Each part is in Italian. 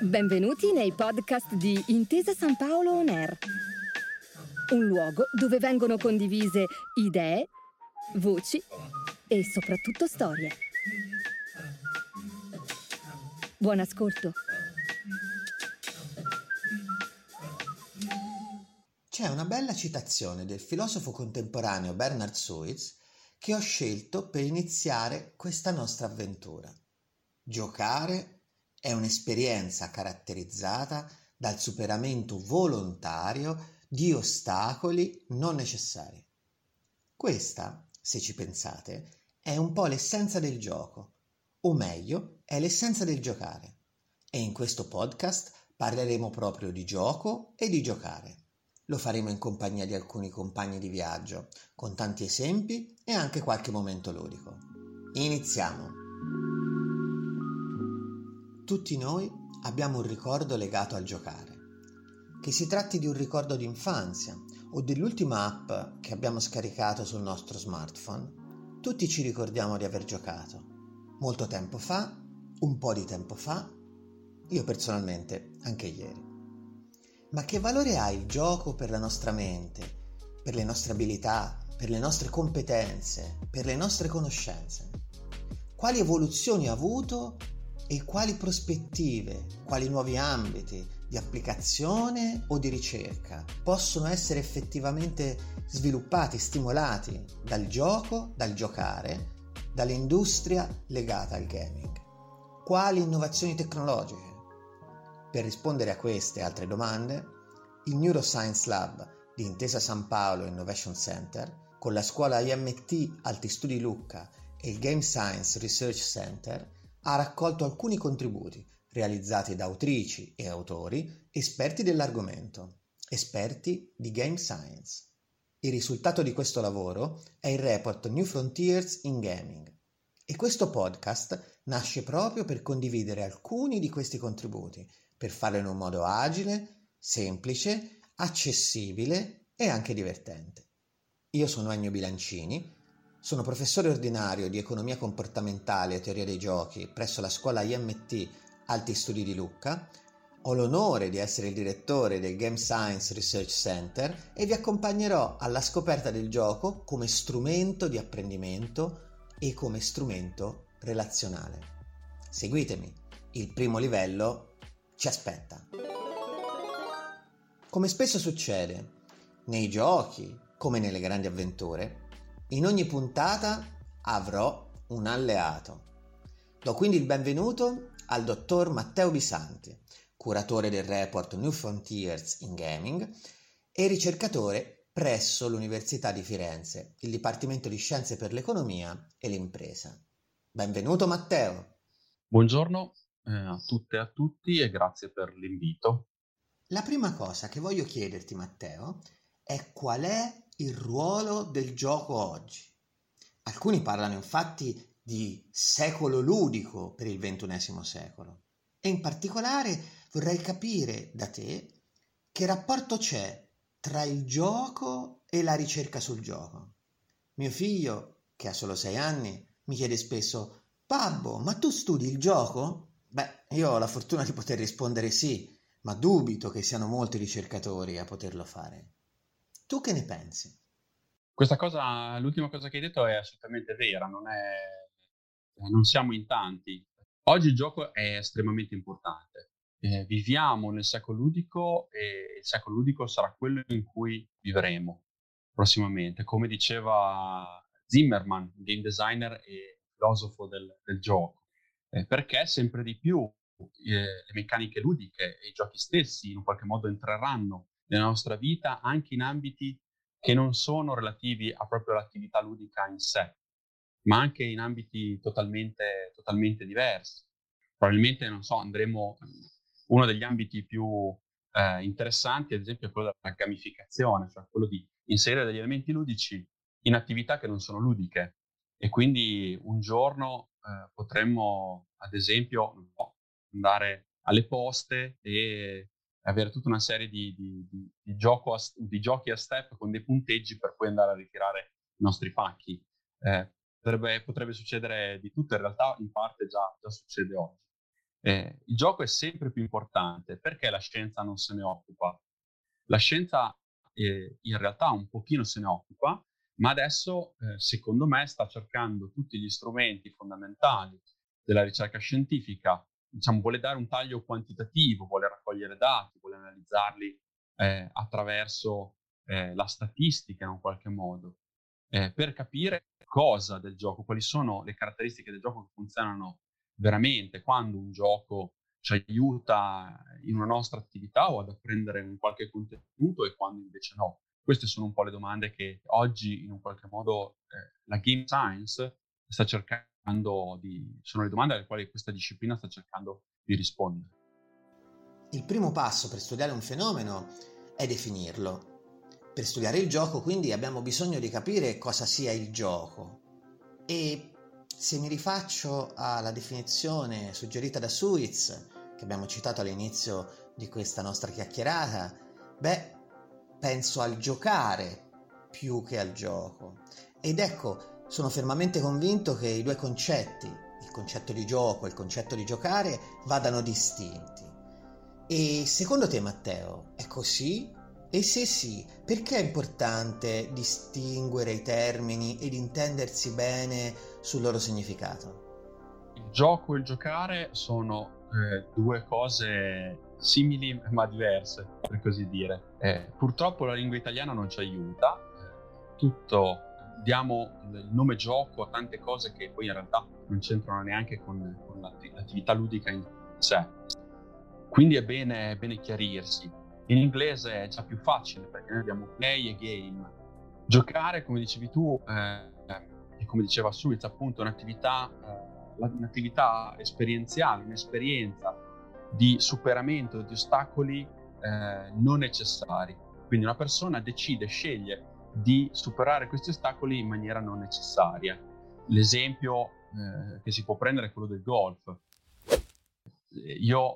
Benvenuti nei podcast di Intesa San Paolo On Air, un luogo dove vengono condivise idee, voci e soprattutto storie. Buon ascolto. C'è una bella citazione del filosofo contemporaneo Bernard Suitz che ho scelto per iniziare questa nostra avventura. Giocare è un'esperienza caratterizzata dal superamento volontario di ostacoli non necessari. Questa, se ci pensate, è un po' l'essenza del gioco, o meglio, è l'essenza del giocare. E in questo podcast parleremo proprio di gioco e di giocare. Lo faremo in compagnia di alcuni compagni di viaggio, con tanti esempi e anche qualche momento ludico. Iniziamo! Tutti noi abbiamo un ricordo legato al giocare. Che si tratti di un ricordo d'infanzia o dell'ultima app che abbiamo scaricato sul nostro smartphone, tutti ci ricordiamo di aver giocato. Molto tempo fa, un po' di tempo fa, io personalmente anche ieri. Ma che valore ha il gioco per la nostra mente, per le nostre abilità, per le nostre competenze, per le nostre conoscenze? Quali evoluzioni ha avuto e quali prospettive, quali nuovi ambiti di applicazione o di ricerca possono essere effettivamente sviluppati, stimolati dal gioco, dal giocare, dall'industria legata al gaming? Quali innovazioni tecnologiche? Per rispondere a queste e altre domande, il Neuroscience Lab di Intesa San Paolo Innovation Center, con la scuola IMT Alti Studi Lucca e il Game Science Research Center, ha raccolto alcuni contributi realizzati da autrici e autori esperti dell'argomento, esperti di game science. Il risultato di questo lavoro è il report New Frontiers in Gaming e questo podcast nasce proprio per condividere alcuni di questi contributi per farlo in un modo agile, semplice, accessibile e anche divertente. Io sono Ennio Bilancini, sono professore ordinario di economia comportamentale e teoria dei giochi presso la scuola IMT Alti Studi di Lucca, ho l'onore di essere il direttore del Game Science Research Center e vi accompagnerò alla scoperta del gioco come strumento di apprendimento e come strumento relazionale. Seguitemi, il primo livello ci aspetta. Come spesso succede, nei giochi, come nelle grandi avventure, in ogni puntata avrò un alleato. Do quindi il benvenuto al dottor Matteo Bisanti, curatore del report New Frontiers in Gaming e ricercatore presso l'Università di Firenze, il Dipartimento di Scienze per l'Economia e l'Impresa. Benvenuto Matteo. Buongiorno eh, a tutte e a tutti e grazie per l'invito. La prima cosa che voglio chiederti, Matteo, è qual è il ruolo del gioco oggi. Alcuni parlano infatti di secolo ludico per il ventunesimo secolo e in particolare vorrei capire da te che rapporto c'è tra il gioco e la ricerca sul gioco. Mio figlio, che ha solo sei anni, mi chiede spesso Babbo, ma tu studi il gioco? Beh, io ho la fortuna di poter rispondere sì, ma dubito che siano molti ricercatori a poterlo fare. Tu che ne pensi? Questa cosa, l'ultima cosa che hai detto è assolutamente vera, non, è, non siamo in tanti. Oggi il gioco è estremamente importante. Eh, viviamo nel secolo ludico e il secolo ludico sarà quello in cui vivremo prossimamente. Come diceva Zimmerman, game designer e filosofo del, del gioco eh, perché sempre di più eh, le meccaniche ludiche e i giochi stessi in qualche modo entreranno nella nostra vita anche in ambiti che non sono relativi a proprio l'attività ludica in sé, ma anche in ambiti totalmente, totalmente diversi. Probabilmente, non so, andremo, uno degli ambiti più eh, interessanti, ad esempio, è quello della gamificazione, cioè quello di inserire degli elementi ludici in attività che non sono ludiche. E quindi un giorno eh, potremmo, ad esempio, andare alle poste e avere tutta una serie di, di, di, di, a, di, giochi a step con dei punteggi per poi andare a ritirare i nostri pacchi. Eh, potrebbe, potrebbe, succedere di tutto, in realtà in parte già, già succede oggi. Eh, il gioco è sempre più importante perché la scienza non se ne occupa. La scienza eh, in realtà un pochino se ne occupa, ma adesso eh, secondo me sta cercando tutti gli strumenti fondamentali della ricerca scientifica, diciamo, vuole dare un taglio quantitativo, vuole raccogliere dati, vuole analizzarli eh, attraverso eh, la statistica in un qualche modo, eh, per capire cosa del gioco, quali sono le caratteristiche del gioco che funzionano veramente, quando un gioco ci aiuta in una nostra attività o ad apprendere un qualche contenuto e quando invece no. Queste sono un po' le domande che oggi in un qualche modo eh, la game science sta cercando di... sono le domande alle quali questa disciplina sta cercando di rispondere. Il primo passo per studiare un fenomeno è definirlo. Per studiare il gioco quindi abbiamo bisogno di capire cosa sia il gioco e se mi rifaccio alla definizione suggerita da Suiz, che abbiamo citato all'inizio di questa nostra chiacchierata, beh, penso al giocare più che al gioco. Ed ecco, sono fermamente convinto che i due concetti, il concetto di gioco e il concetto di giocare, vadano distinti. E secondo te, Matteo, è così? E se sì, perché è importante distinguere i termini ed intendersi bene sul loro significato? Il gioco e il giocare sono eh, due cose simili ma diverse, per così dire. Eh, purtroppo la lingua italiana non ci aiuta, tutto diamo il nome gioco a tante cose che poi in realtà non c'entrano neanche con, con l'attività ludica in sé. Quindi è bene, è bene chiarirsi in inglese è già più facile perché noi abbiamo play e game. Giocare, come dicevi tu, eh, e come diceva Suiz, appunto, è un'attività, eh, un'attività esperienziale, un'esperienza di superamento di ostacoli eh, non necessari. Quindi una persona decide, sceglie di superare questi ostacoli in maniera non necessaria. L'esempio eh, che si può prendere è quello del golf. Io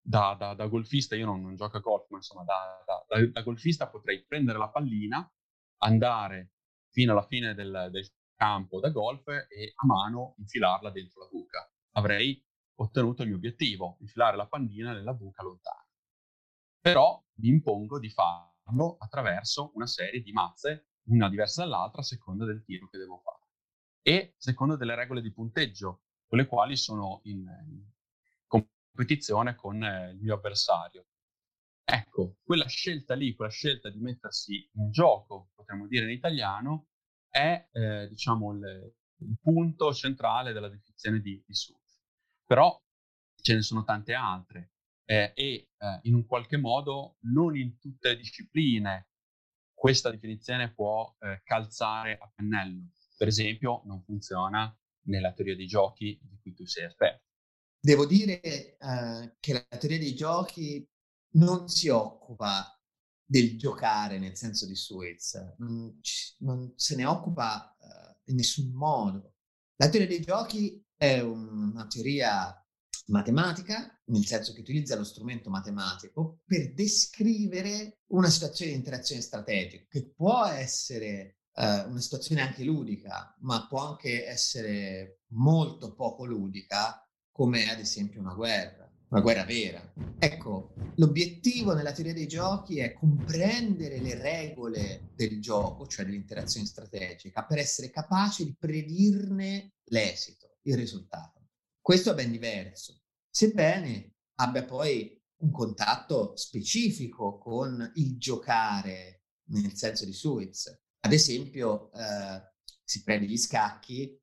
da, da, da, golfista, io non, non, gioco a golf, ma insomma da, da, golfista potrei prendere la pallina, andare fino alla fine del, del, campo da golf e a mano infilarla dentro la buca. Avrei ottenuto il mio obiettivo, infilare la pallina nella buca lontana. Però mi impongo di farlo attraverso una serie di mazze, una diversa dall'altra a seconda del tiro che devo fare. E secondo delle regole di punteggio, con le quali sono in, in competizione con eh, il mio avversario. Ecco, quella scelta lì, quella scelta di mettersi in gioco, potremmo dire in italiano, è eh, diciamo il, il, punto centrale della definizione di, di Sud. Però ce ne sono tante altre eh, e eh, in un qualche modo non in tutte le discipline questa definizione può eh, calzare a pennello. Per esempio, non funziona nella teoria dei giochi di cui tu sei esperto. Devo dire eh, che la teoria dei giochi non si occupa del giocare nel senso di Suez, non, non se ne occupa eh, in nessun modo. La teoria dei giochi è una teoria matematica, nel senso che utilizza lo strumento matematico per descrivere una situazione di interazione strategica, che può essere eh, una situazione anche ludica, ma può anche essere molto poco ludica come ad esempio una guerra, una guerra vera. Ecco, l'obiettivo nella teoria dei giochi è comprendere le regole del gioco, cioè dell'interazione strategica, per essere capaci di predirne l'esito, il risultato. Questo è ben diverso, sebbene abbia poi un contatto specifico con il giocare nel senso di Suiz. Ad esempio, eh, si prende gli scacchi,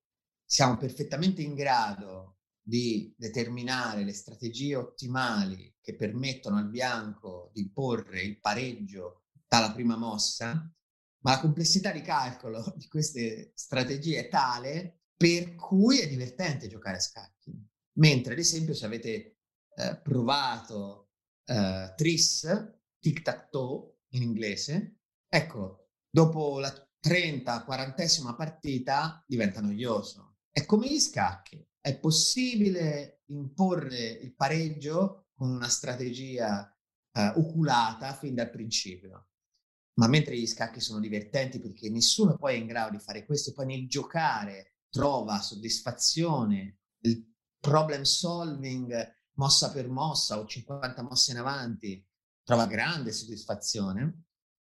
siamo perfettamente in grado di determinare le strategie ottimali che permettono al bianco di porre il pareggio dalla prima mossa, ma la complessità di calcolo di queste strategie è tale per cui è divertente giocare a scacchi. Mentre, ad esempio, se avete eh, provato eh, Tris, tic-tac-toe in inglese, ecco, dopo la 30-40esima partita diventa noioso. È come gli scacchi è possibile imporre il pareggio con una strategia eh, oculata fin dal principio. Ma mentre gli scacchi sono divertenti perché nessuno poi è in grado di fare questo, poi nel giocare trova soddisfazione, il problem solving mossa per mossa o 50 mosse in avanti trova grande soddisfazione,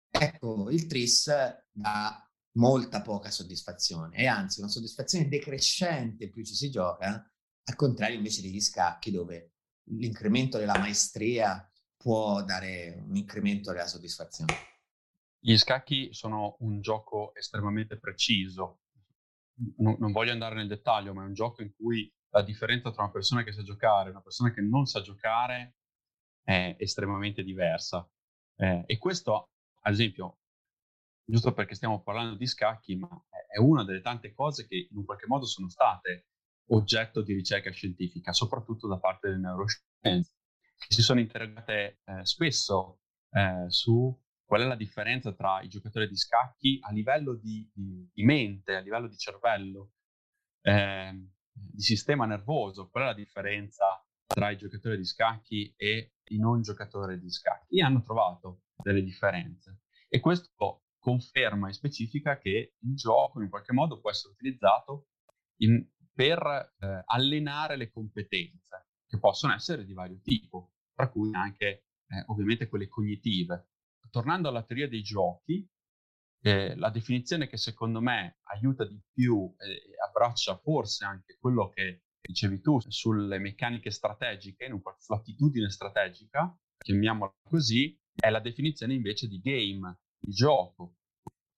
ecco, il tris dà molta poca soddisfazione e anzi una soddisfazione decrescente più ci si gioca, al contrario invece degli scacchi dove l'incremento della maestria può dare un incremento della soddisfazione. Gli scacchi sono un gioco estremamente preciso. Non, non, voglio andare nel dettaglio, ma è un gioco in cui la differenza tra una persona che sa giocare e una persona che non sa giocare è estremamente diversa. Eh, e questo, ad esempio, giusto perché stiamo parlando di scacchi, ma è una delle tante cose che in un qualche modo sono state oggetto di ricerca scientifica, soprattutto da parte delle neuroscienze, che si sono interrogate eh, spesso eh, su qual è la differenza tra i giocatori di scacchi a livello di, di, di mente, a livello di cervello, eh, di sistema nervoso, qual è la differenza tra i giocatori di scacchi e i non giocatori di scacchi. E hanno trovato delle differenze. E questo conferma e specifica che il gioco in qualche modo può essere utilizzato in, per eh, allenare le competenze, che possono essere di vario tipo, tra cui anche eh, ovviamente quelle cognitive. Tornando alla teoria dei giochi, eh, la definizione che secondo me aiuta di più e abbraccia forse anche quello che dicevi tu sulle meccaniche strategiche, sull'attitudine strategica, chiamiamola così, è la definizione invece di game, di gioco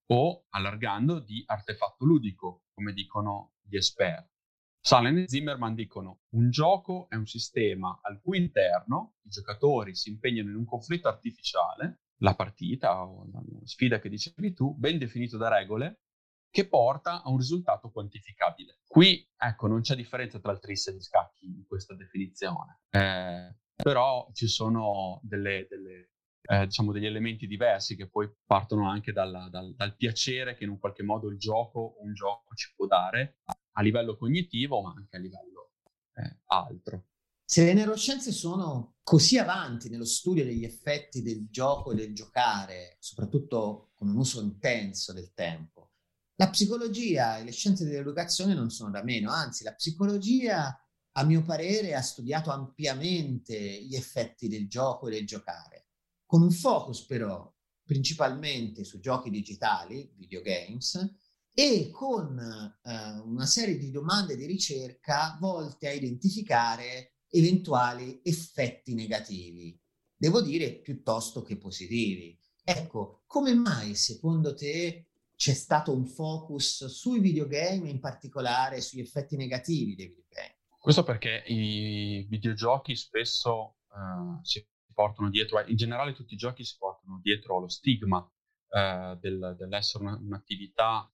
o, allargando, di artefatto ludico, come dicono gli esperti. Salen e Zimmerman dicono un gioco è un sistema al cui interno i giocatori si impegnano in un conflitto artificiale, la partita o la sfida che dicevi tu, ben definito da regole, che porta a un risultato quantificabile. Qui, ecco, non c'è differenza tra il tris e gli scacchi in questa definizione, eh, però ci sono delle, delle eh, diciamo degli elementi diversi che poi partono anche dalla, dal, dal, piacere che in un qualche modo il gioco un gioco ci può dare a livello cognitivo ma anche a livello eh, altro. Se le neuroscienze sono così avanti nello studio degli effetti del gioco e del giocare, soprattutto con un uso intenso del tempo, la psicologia e le scienze dell'educazione non sono da meno, anzi la psicologia, a mio parere, ha studiato ampiamente gli effetti del gioco e del giocare con un focus però principalmente su giochi digitali, videogames, e con eh, una serie di domande di ricerca volte a identificare eventuali effetti negativi, devo dire piuttosto che positivi. Ecco, come mai secondo te c'è stato un focus sui videogame, in particolare sugli effetti negativi dei videogame? Questo perché i videogiochi spesso uh, si portano dietro, in generale tutti i giochi si portano dietro lo stigma eh, del, dell'essere una, un'attività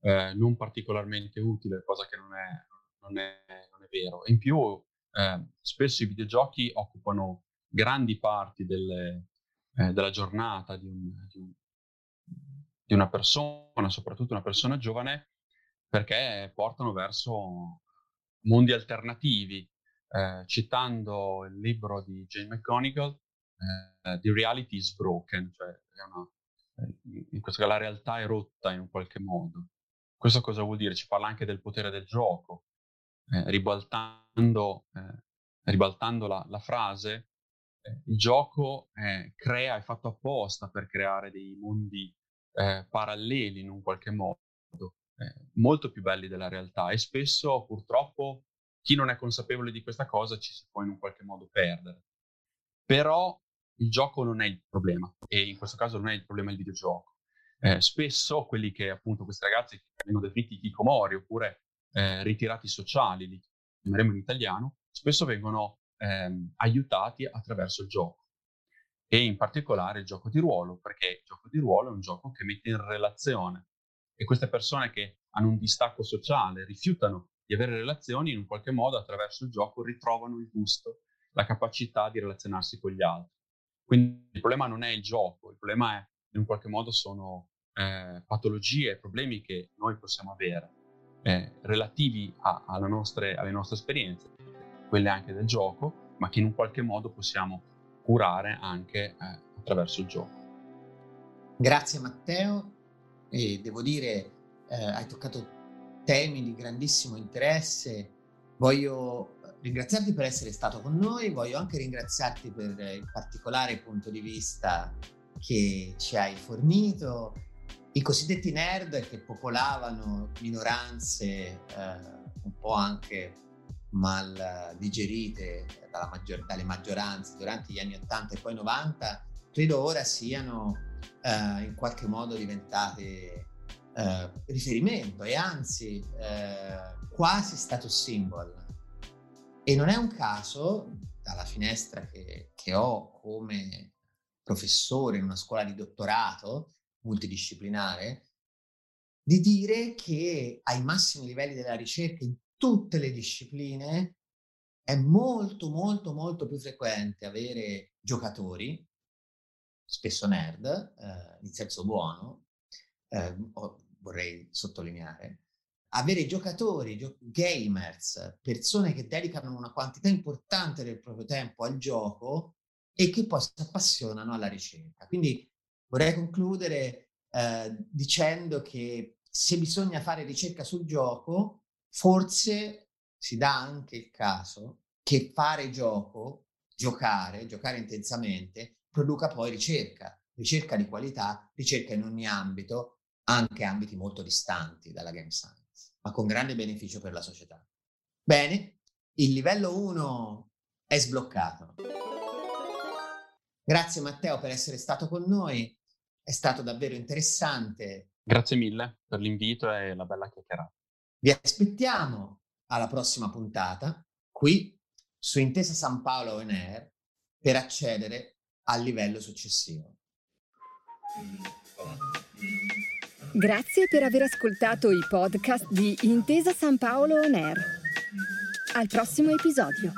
eh, non particolarmente utile, cosa che non è, non è, non è vero. in più, eh, spesso i videogiochi occupano grandi parti delle, eh, della giornata di, un, di, un, di una persona, soprattutto una persona giovane, perché portano verso mondi alternativi, eh, citando il libro di Jane McGonigal, eh, The Reality is Broken, cioè una, eh, in questo caso la realtà è rotta in un qualche modo. Questo cosa vuol dire? Ci parla anche del potere del gioco, eh, ribaltando, eh, ribaltando la, la, frase, eh, il gioco crea, è fatto apposta per creare dei mondi paralleli in un qualche modo, molto più belli della realtà e spesso purtroppo chi non è consapevole di questa cosa ci si può in un qualche modo perdere. Però il gioco non è il problema e in questo caso non è il problema il videogioco. Eh, spesso quelli che appunto questi ragazzi vengono definiti hikikomori oppure eh, ritirati sociali, li chiameremo in italiano, spesso vengono ehm, aiutati attraverso il gioco. E in particolare il gioco di ruolo, perché il gioco di ruolo è un gioco che mette in relazione. E queste persone che hanno un distacco sociale rifiutano di avere relazioni, in un qualche modo attraverso il gioco ritrovano il gusto, la capacità di relazionarsi con gli altri. Quindi il problema non è il gioco, il problema è in un qualche modo sono eh, patologie, problemi che noi possiamo avere eh, relativi a, nostre, alle nostre esperienze, quelle anche del gioco, ma che in un qualche modo possiamo curare anche eh, attraverso il gioco. Grazie Matteo e devo dire eh, hai toccato temi di grandissimo interesse. Voglio ringraziarti per essere stato con noi, voglio anche ringraziarti per il particolare punto di vista che ci hai fornito, i cosiddetti nerd che popolavano minoranze eh, un po' anche mal digerite maggior- dalle maggioranze durante gli anni 80 e poi 90, credo ora siano eh, in qualche modo diventate eh, riferimento e anzi eh, quasi status symbol. E non è un caso, dalla finestra che, che ho come professore in una scuola di dottorato multidisciplinare, di dire che ai massimi livelli della ricerca in tutte le discipline è molto molto molto più frequente avere giocatori, spesso nerd, eh, in senso buono, eh, vorrei sottolineare, avere giocatori, gio- gamers, persone che dedicano una quantità importante del proprio tempo al gioco e che poi si appassionano alla ricerca. Quindi vorrei concludere eh, dicendo che se bisogna fare ricerca sul gioco, forse si dà anche il caso che fare gioco, giocare, giocare intensamente, produca poi ricerca, ricerca di qualità, ricerca in ogni ambito, anche ambiti molto distanti dalla game science, ma con grande beneficio per la società. Bene, il livello 1 è sbloccato. Grazie Matteo per essere stato con noi, è stato davvero interessante. Grazie mille per l'invito e la bella chiacchierata. Vi aspettiamo alla prossima puntata qui su Intesa San Paolo On Air per accedere al livello successivo. Grazie per aver ascoltato i podcast di Intesa San Paolo On Air. Al prossimo episodio.